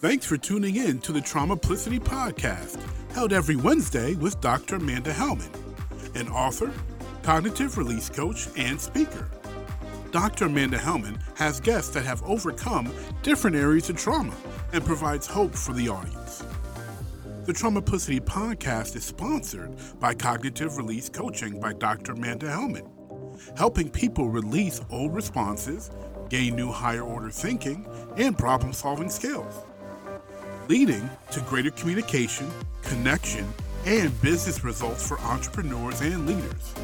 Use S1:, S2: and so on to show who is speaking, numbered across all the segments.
S1: Thanks for tuning in to the Traumaplicity podcast, held every Wednesday with Dr. Amanda Helman, an author, cognitive release coach, and speaker. Dr. Amanda Helman has guests that have overcome different areas of trauma and provides hope for the audience. The Traumaplicity podcast is sponsored by Cognitive Release Coaching by Dr. Amanda Helman, helping people release old responses, gain new higher order thinking, and problem solving skills, leading to greater communication, connection, and business results for entrepreneurs and leaders.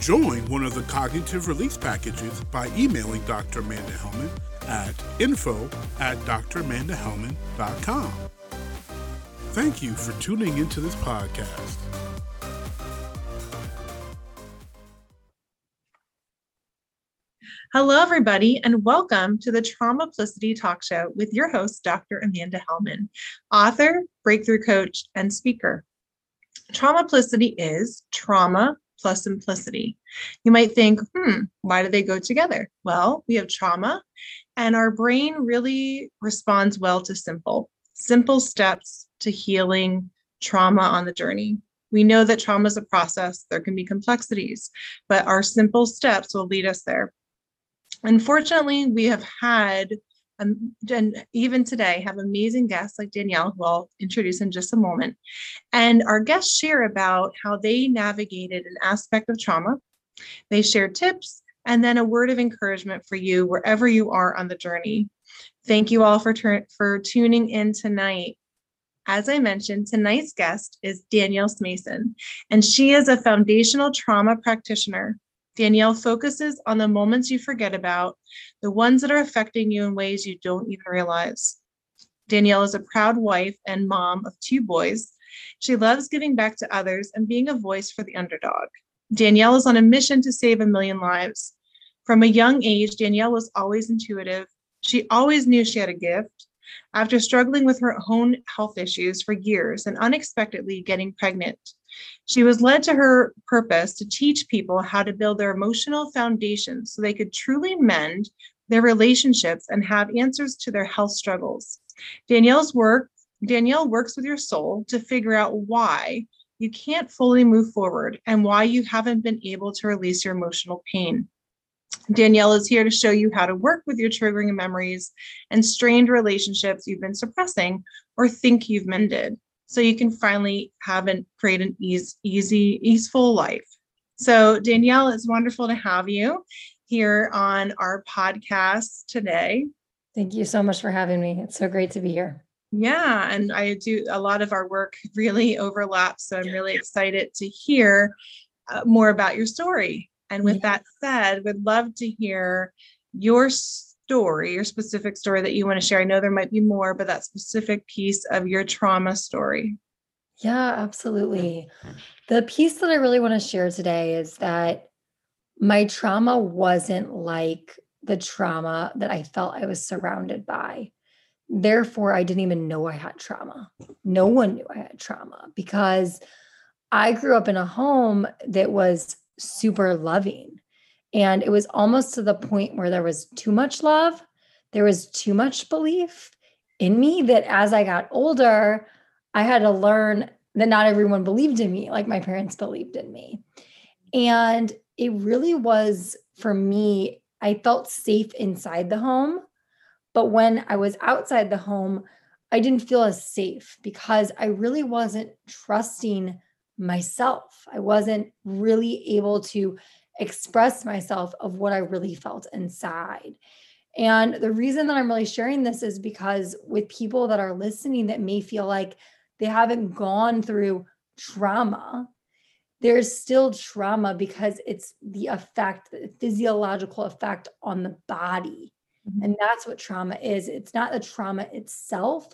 S1: Join one of the cognitive release packages by emailing Dr. Amanda Helman at info at dramandaHelman.com. Thank you for tuning into this podcast.
S2: Hello, everybody, and welcome to the Traumaplicity Talk Show with your host, Dr. Amanda Helman, author, breakthrough coach, and speaker. Traumaplicity is trauma plus simplicity. You might think, hmm, why do they go together? Well, we have trauma, and our brain really responds well to simple, simple steps to healing trauma on the journey. We know that trauma is a process, there can be complexities, but our simple steps will lead us there. Unfortunately, we have had um, and even today have amazing guests like Danielle, who I'll introduce in just a moment. And our guests share about how they navigated an aspect of trauma. They share tips and then a word of encouragement for you wherever you are on the journey. Thank you all for, for tuning in tonight. As I mentioned, tonight's guest is Danielle Smason, and she is a foundational trauma practitioner Danielle focuses on the moments you forget about, the ones that are affecting you in ways you don't even realize. Danielle is a proud wife and mom of two boys. She loves giving back to others and being a voice for the underdog. Danielle is on a mission to save a million lives. From a young age, Danielle was always intuitive. She always knew she had a gift. After struggling with her own health issues for years and unexpectedly getting pregnant, she was led to her purpose to teach people how to build their emotional foundation so they could truly mend their relationships and have answers to their health struggles. Danielle's work, Danielle works with your soul to figure out why you can't fully move forward and why you haven't been able to release your emotional pain. Danielle is here to show you how to work with your triggering memories and strained relationships you've been suppressing or think you've mended so you can finally have and create an ease, easy, easeful life. So, Danielle, it's wonderful to have you here on our podcast today.
S3: Thank you so much for having me. It's so great to be here.
S2: Yeah, and I do a lot of our work really overlaps. So, I'm really excited to hear uh, more about your story. And with yeah. that said, would love to hear your story, your specific story that you want to share? I know there might be more, but that specific piece of your trauma story.
S3: Yeah, absolutely. The piece that I really want to share today is that my trauma wasn't like the trauma that I felt I was surrounded by. Therefore, I didn't even know I had trauma. No one knew I had trauma because I grew up in a home that was super loving. And it was almost to the point where there was too much love, there was too much belief in me that as I got older, I had to learn that not everyone believed in me like my parents believed in me. And it really was for me, I felt safe inside the home. But when I was outside the home, I didn't feel as safe because I really wasn't trusting myself. I wasn't really able to express myself of what I really felt inside. And the reason that I'm really sharing this is because with people that are listening that may feel like they haven't gone through trauma, there's still trauma because it's the effect, the physiological effect on the body. Mm-hmm. And that's what trauma is. It's not the trauma itself,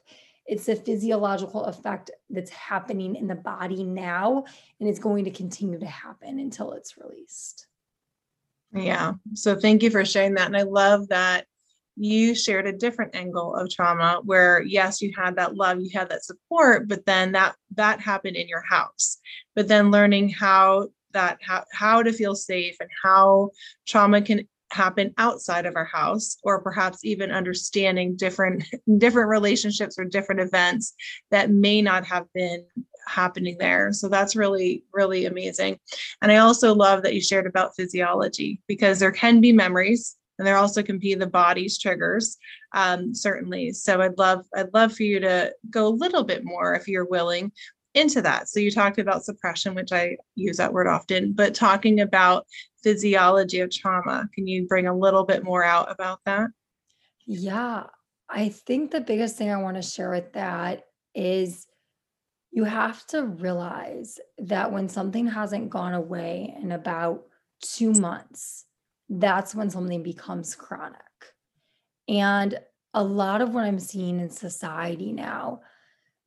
S3: it's the physiological effect that's happening in the body now. And it's going to continue to happen until it's released.
S2: Yeah. So thank you for sharing that. And I love that you shared a different angle of trauma where yes you had that love you had that support but then that that happened in your house but then learning how that how, how to feel safe and how trauma can happen outside of our house or perhaps even understanding different different relationships or different events that may not have been happening there. So that's really really amazing. And i also love that you shared about physiology because there can be memories and there also can be the body's triggers um, certainly. So i'd love i'd love for you to go a little bit more if you're willing into that. So you talked about suppression which i use that word often but talking about physiology of trauma can you bring a little bit more out about that
S3: yeah i think the biggest thing i want to share with that is you have to realize that when something hasn't gone away in about two months that's when something becomes chronic. And a lot of what I'm seeing in society now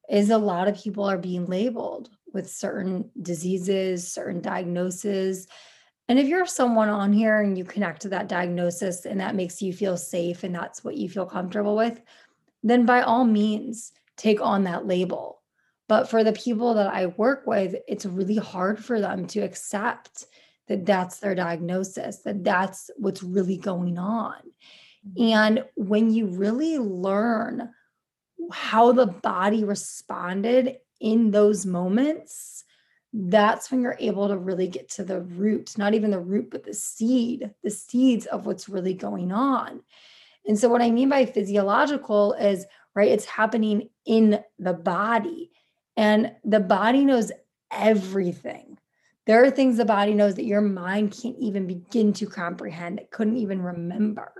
S3: is a lot of people are being labeled with certain diseases, certain diagnoses. And if you're someone on here and you connect to that diagnosis and that makes you feel safe and that's what you feel comfortable with, then by all means, take on that label. But for the people that I work with, it's really hard for them to accept that that's their diagnosis, that that's what's really going on. Mm-hmm. And when you really learn how the body responded in those moments, that's when you're able to really get to the root, not even the root, but the seed, the seeds of what's really going on. And so, what I mean by physiological is, right, it's happening in the body, and the body knows everything there are things the body knows that your mind can't even begin to comprehend, it couldn't even remember.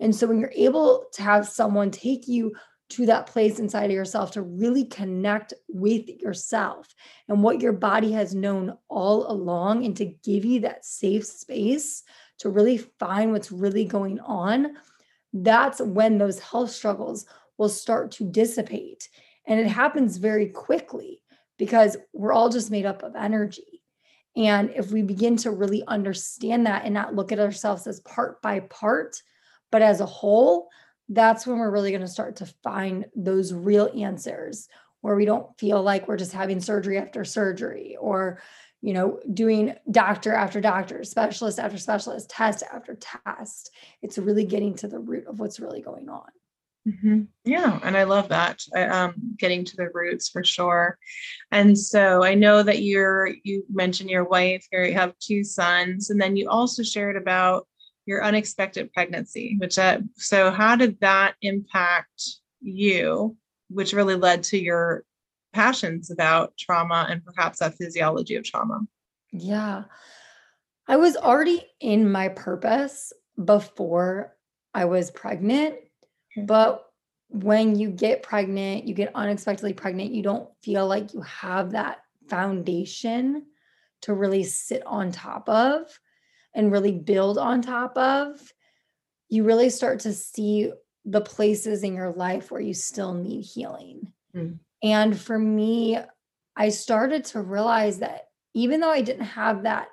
S3: And so when you're able to have someone take you to that place inside of yourself to really connect with yourself and what your body has known all along, and to give you that safe space to really find what's really going on, that's when those health struggles will start to dissipate. And it happens very quickly because we're all just made up of energy. And if we begin to really understand that and not look at ourselves as part by part, but as a whole, that's when we're really going to start to find those real answers where we don't feel like we're just having surgery after surgery or you know doing doctor after doctor specialist after specialist test after test it's really getting to the root of what's really going on
S2: Mm-hmm. Yeah, and I love that. I, um, getting to the roots for sure. And so I know that you're you mentioned your wife. You have two sons, and then you also shared about your unexpected pregnancy. Which uh, so how did that impact you? Which really led to your passions about trauma and perhaps that physiology of trauma.
S3: Yeah, I was already in my purpose before I was pregnant but when you get pregnant, you get unexpectedly pregnant, you don't feel like you have that foundation to really sit on top of and really build on top of. You really start to see the places in your life where you still need healing. Mm. And for me, I started to realize that even though I didn't have that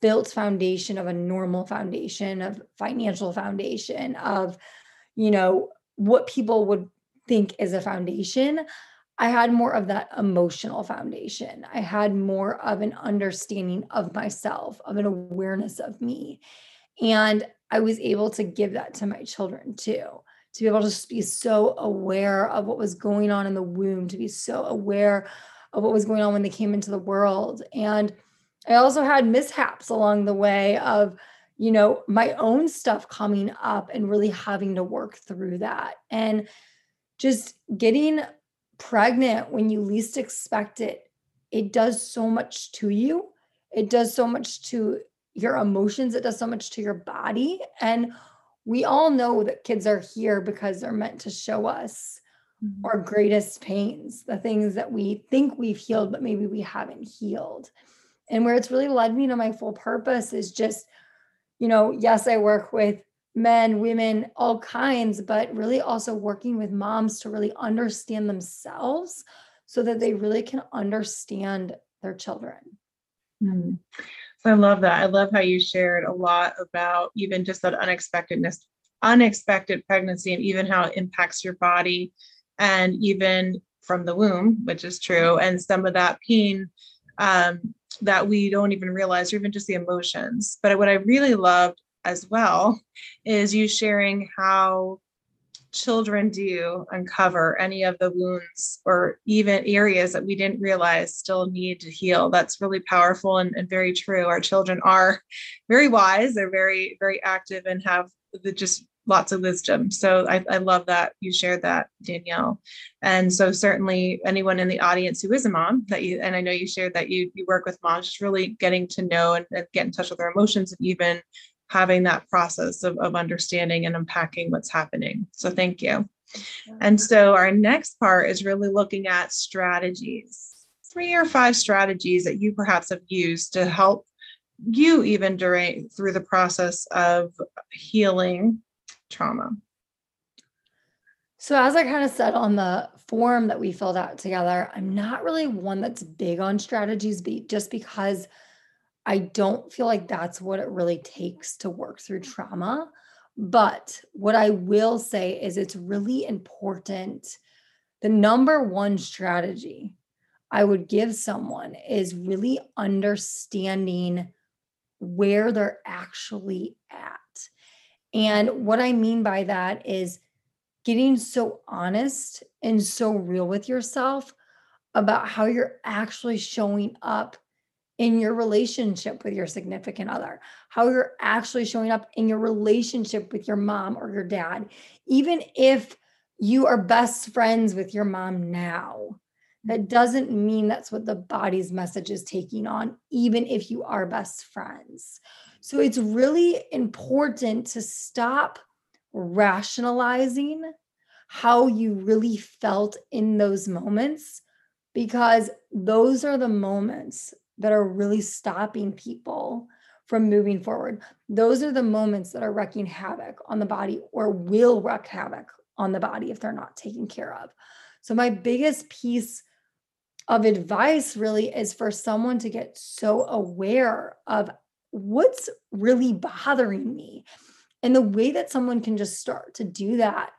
S3: built foundation of a normal foundation, of financial foundation, of, you know, what people would think is a foundation. I had more of that emotional foundation. I had more of an understanding of myself, of an awareness of me. And I was able to give that to my children too, to be able to just be so aware of what was going on in the womb, to be so aware of what was going on when they came into the world. And I also had mishaps along the way of, you know, my own stuff coming up and really having to work through that. And just getting pregnant when you least expect it, it does so much to you. It does so much to your emotions, it does so much to your body. And we all know that kids are here because they're meant to show us mm-hmm. our greatest pains, the things that we think we've healed, but maybe we haven't healed. And where it's really led me to my full purpose is just you know, yes, I work with men, women, all kinds, but really also working with moms to really understand themselves so that they really can understand their children.
S2: Mm. So I love that. I love how you shared a lot about even just that unexpectedness unexpected pregnancy and even how it impacts your body and even from the womb, which is true, and some of that pain um, that we don't even realize, or even just the emotions. But what I really loved as well is you sharing how children do uncover any of the wounds or even areas that we didn't realize still need to heal. That's really powerful and, and very true. Our children are very wise, they're very, very active and have the just lots of wisdom. So I, I love that you shared that, Danielle. And so certainly anyone in the audience who is a mom that you, and I know you shared that you, you work with moms, just really getting to know and, and get in touch with their emotions and even having that process of, of understanding and unpacking what's happening. So thank you. And so our next part is really looking at strategies, three or five strategies that you perhaps have used to help you even during through the process of healing trauma.
S3: So, as I kind of said on the form that we filled out together, I'm not really one that's big on strategies, but just because I don't feel like that's what it really takes to work through trauma. But what I will say is it's really important. The number one strategy I would give someone is really understanding where they're actually at. And what I mean by that is getting so honest and so real with yourself about how you're actually showing up in your relationship with your significant other, how you're actually showing up in your relationship with your mom or your dad, even if you are best friends with your mom now. That mm-hmm. doesn't mean that's what the body's message is taking on, even if you are best friends. So it's really important to stop rationalizing how you really felt in those moments because those are the moments that are really stopping people from moving forward. Those are the moments that are wreaking havoc on the body or will wreak havoc on the body if they're not taken care of. So, my biggest piece of advice really is for someone to get so aware of what's really bothering me? And the way that someone can just start to do that,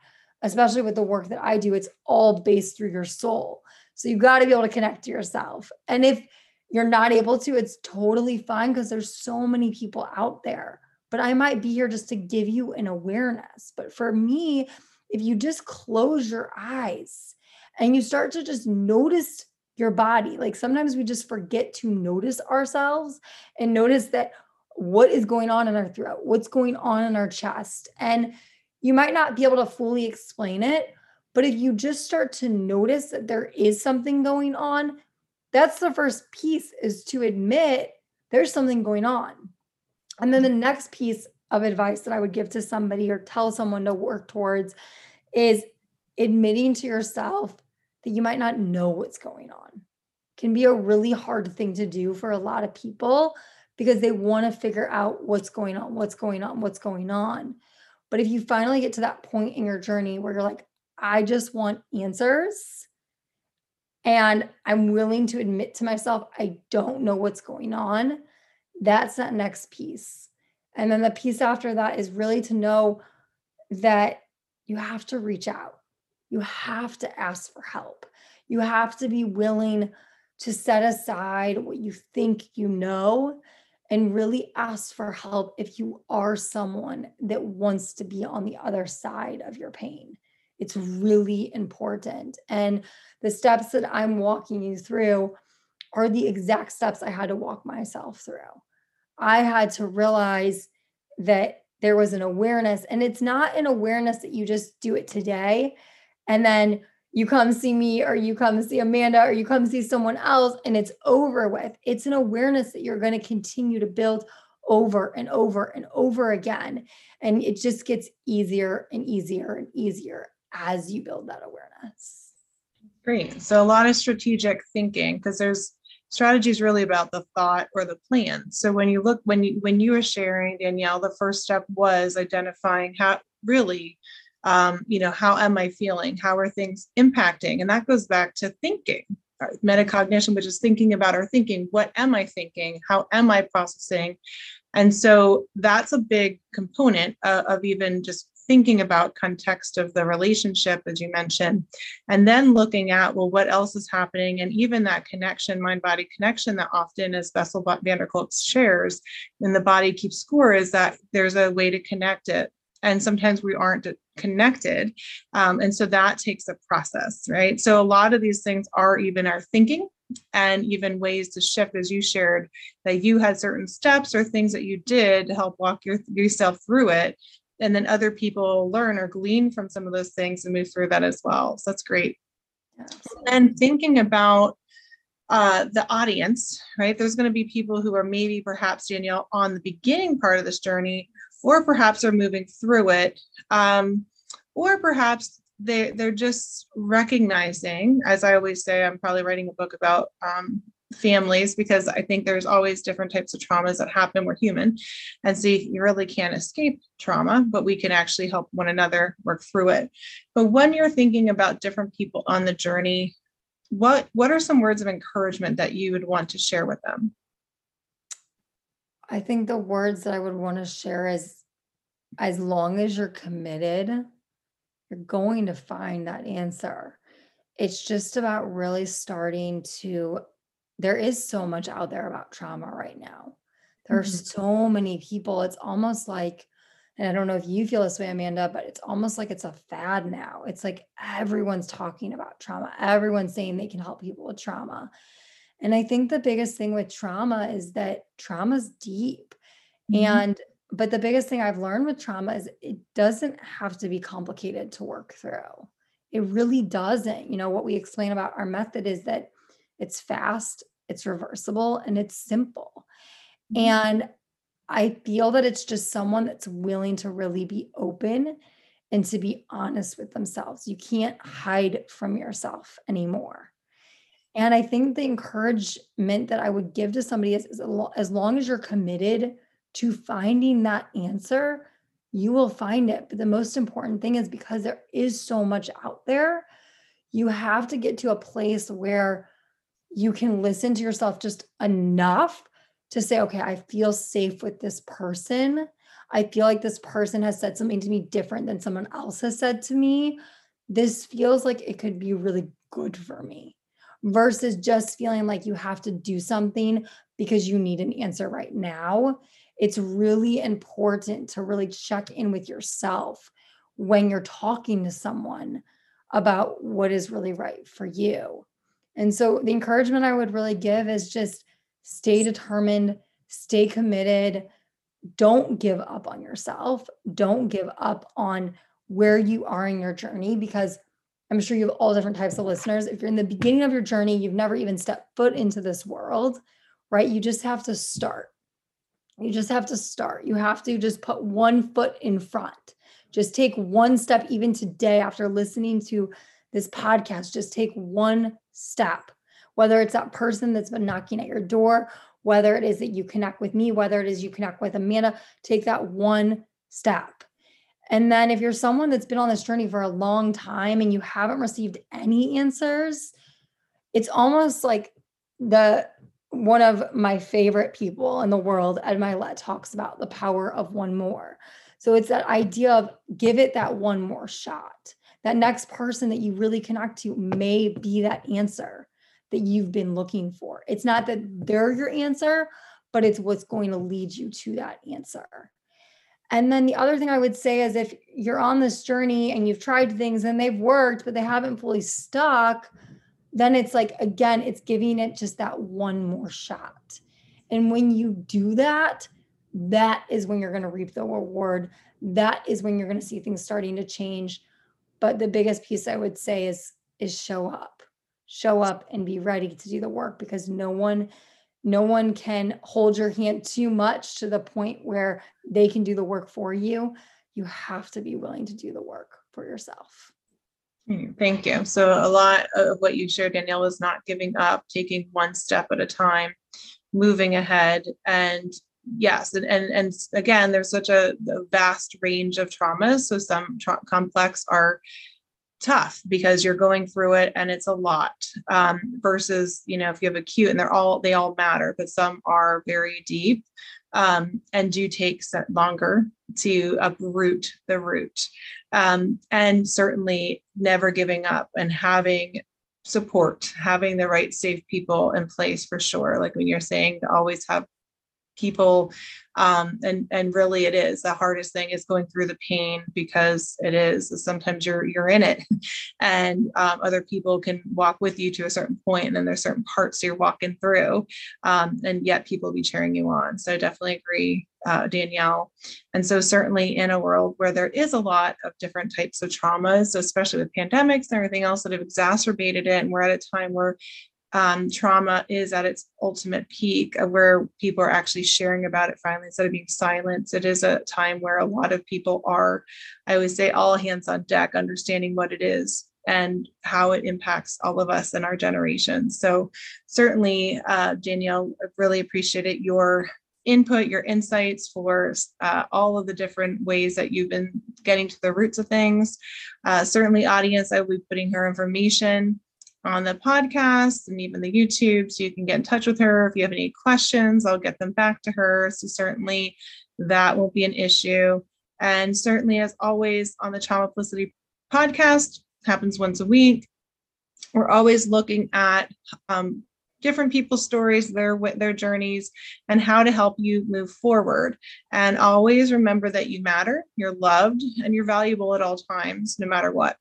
S3: especially with the work that I do, it's all based through your soul. So you got to be able to connect to yourself. And if you're not able to, it's totally fine because there's so many people out there. But I might be here just to give you an awareness. But for me, if you just close your eyes and you start to just notice your body, like sometimes we just forget to notice ourselves and notice that what is going on in our throat, what's going on in our chest. And you might not be able to fully explain it, but if you just start to notice that there is something going on, that's the first piece is to admit there's something going on. And then the next piece of advice that I would give to somebody or tell someone to work towards is admitting to yourself that you might not know what's going on. Can be a really hard thing to do for a lot of people because they want to figure out what's going on, what's going on, what's going on. But if you finally get to that point in your journey where you're like, I just want answers, and I'm willing to admit to myself, I don't know what's going on, that's that next piece. And then the piece after that is really to know that you have to reach out, you have to ask for help, you have to be willing to set aside what you think you know and really ask for help if you are someone that wants to be on the other side of your pain. It's really important. And the steps that I'm walking you through are the exact steps I had to walk myself through. I had to realize that there was an awareness, and it's not an awareness that you just do it today and then you come see me or you come see Amanda or you come see someone else and it's over with. It's an awareness that you're going to continue to build over and over and over again. And it just gets easier and easier and easier as you build that awareness.
S2: Great. So a lot of strategic thinking because there's strategy is really about the thought or the plan. So when you look when you when you were sharing Danielle, the first step was identifying how really um, you know, how am I feeling? How are things impacting? And that goes back to thinking, metacognition, which is thinking about our thinking. What am I thinking? How am I processing? And so that's a big component of even just thinking about context of the relationship, as you mentioned, and then looking at, well, what else is happening? And even that connection, mind body connection that often, as Bessel van der Kolk shares, in the body keeps score, is that there's a way to connect it. And sometimes we aren't connected um, and so that takes a process right? So a lot of these things are even our thinking and even ways to shift as you shared that you had certain steps or things that you did to help walk your, yourself through it and then other people learn or glean from some of those things and move through that as well so that's great and thinking about uh, the audience, right? There's going to be people who are maybe perhaps Danielle on the beginning part of this journey or perhaps are moving through it, um, or perhaps they they're just recognizing. As I always say, I'm probably writing a book about um, families because I think there's always different types of traumas that happen. We're human, and so you really can't escape trauma, but we can actually help one another work through it. But when you're thinking about different people on the journey, what what are some words of encouragement that you would want to share with them?
S3: I think the words that I would want to share is as long as you're committed, you're going to find that answer. It's just about really starting to, there is so much out there about trauma right now. There are mm-hmm. so many people. It's almost like, and I don't know if you feel this way, Amanda, but it's almost like it's a fad now. It's like everyone's talking about trauma, everyone's saying they can help people with trauma. And I think the biggest thing with trauma is that trauma's deep. Mm-hmm. And but the biggest thing I've learned with trauma is it doesn't have to be complicated to work through. It really doesn't. You know, what we explain about our method is that it's fast, it's reversible, and it's simple. Mm-hmm. And I feel that it's just someone that's willing to really be open and to be honest with themselves. You can't hide from yourself anymore. And I think the encouragement that I would give to somebody is, is as long as you're committed to finding that answer, you will find it. But the most important thing is because there is so much out there, you have to get to a place where you can listen to yourself just enough to say, okay, I feel safe with this person. I feel like this person has said something to me different than someone else has said to me. This feels like it could be really good for me versus just feeling like you have to do something because you need an answer right now it's really important to really check in with yourself when you're talking to someone about what is really right for you. And so the encouragement I would really give is just stay determined, stay committed, don't give up on yourself, don't give up on where you are in your journey because I'm sure you have all different types of listeners. If you're in the beginning of your journey, you've never even stepped foot into this world, right? You just have to start. You just have to start. You have to just put one foot in front. Just take one step, even today, after listening to this podcast, just take one step. Whether it's that person that's been knocking at your door, whether it is that you connect with me, whether it is you connect with Amanda, take that one step. And then if you're someone that's been on this journey for a long time and you haven't received any answers, it's almost like the one of my favorite people in the world, Ed Mylett, talks about the power of one more. So it's that idea of give it that one more shot. That next person that you really connect to may be that answer that you've been looking for. It's not that they're your answer, but it's what's going to lead you to that answer. And then the other thing I would say is if you're on this journey and you've tried things and they've worked, but they haven't fully stuck, then it's like again it's giving it just that one more shot and when you do that that is when you're going to reap the reward that is when you're going to see things starting to change but the biggest piece i would say is is show up show up and be ready to do the work because no one no one can hold your hand too much to the point where they can do the work for you you have to be willing to do the work for yourself
S2: Mm, thank you. So a lot of what you shared, Danielle, is not giving up, taking one step at a time, moving ahead. And yes, and and, and again, there's such a, a vast range of traumas. So some tra- complex are tough because you're going through it and it's a lot um, versus you know if you have acute and they're all they all matter but some are very deep um, and do take longer to uproot the root. Um, and certainly never giving up and having support, having the right safe people in place for sure. Like when you're saying always have people um, and and really it is the hardest thing is going through the pain because it is sometimes you're you're in it. And um, other people can walk with you to a certain point and then there's certain parts you're walking through um, and yet people be cheering you on. So definitely agree uh, danielle. And so certainly in a world where there is a lot of different types of traumas especially with pandemics and everything else that have exacerbated it and we're at a time where um, trauma is at its ultimate peak of where people are actually sharing about it finally instead of being silent. It is a time where a lot of people are, I always say, all hands on deck, understanding what it is and how it impacts all of us and our generation. So, certainly, uh, Danielle, I really appreciated your input, your insights for uh, all of the different ways that you've been getting to the roots of things. Uh, certainly, audience, I will be putting her information on the podcast and even the YouTube. So you can get in touch with her. If you have any questions, I'll get them back to her. So certainly that won't be an issue. And certainly, as always, on the Traumaplicity podcast, happens once a week. We're always looking at um, different people's stories, their their journeys, and how to help you move forward. And always remember that you matter, you're loved, and you're valuable at all times, no matter what.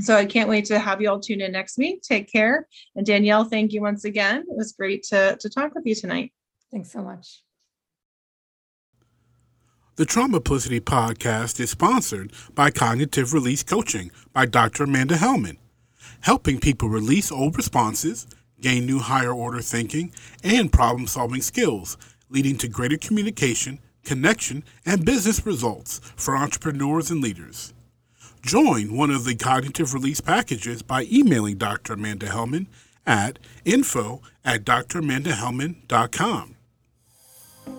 S2: So I can't wait to have you all tune in next week. Take care. And Danielle, thank you once again. It was great to, to talk with you tonight.
S3: Thanks so much.
S1: The Traumaplicity podcast is sponsored by Cognitive Release Coaching by Dr. Amanda Helman, helping people release old responses, gain new higher order thinking, and problem solving skills, leading to greater communication, connection, and business results for entrepreneurs and leaders. Join one of the cognitive release packages by emailing Dr. Amanda Helman at info at dramandahelman.com.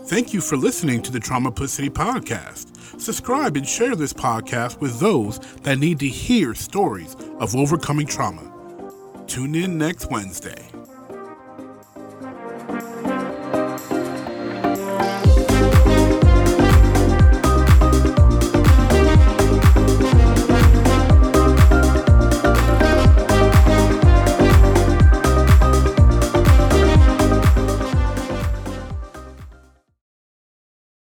S1: Thank you for listening to the Traumaplicity Podcast. Subscribe and share this podcast with those that need to hear stories of overcoming trauma. Tune in next Wednesday.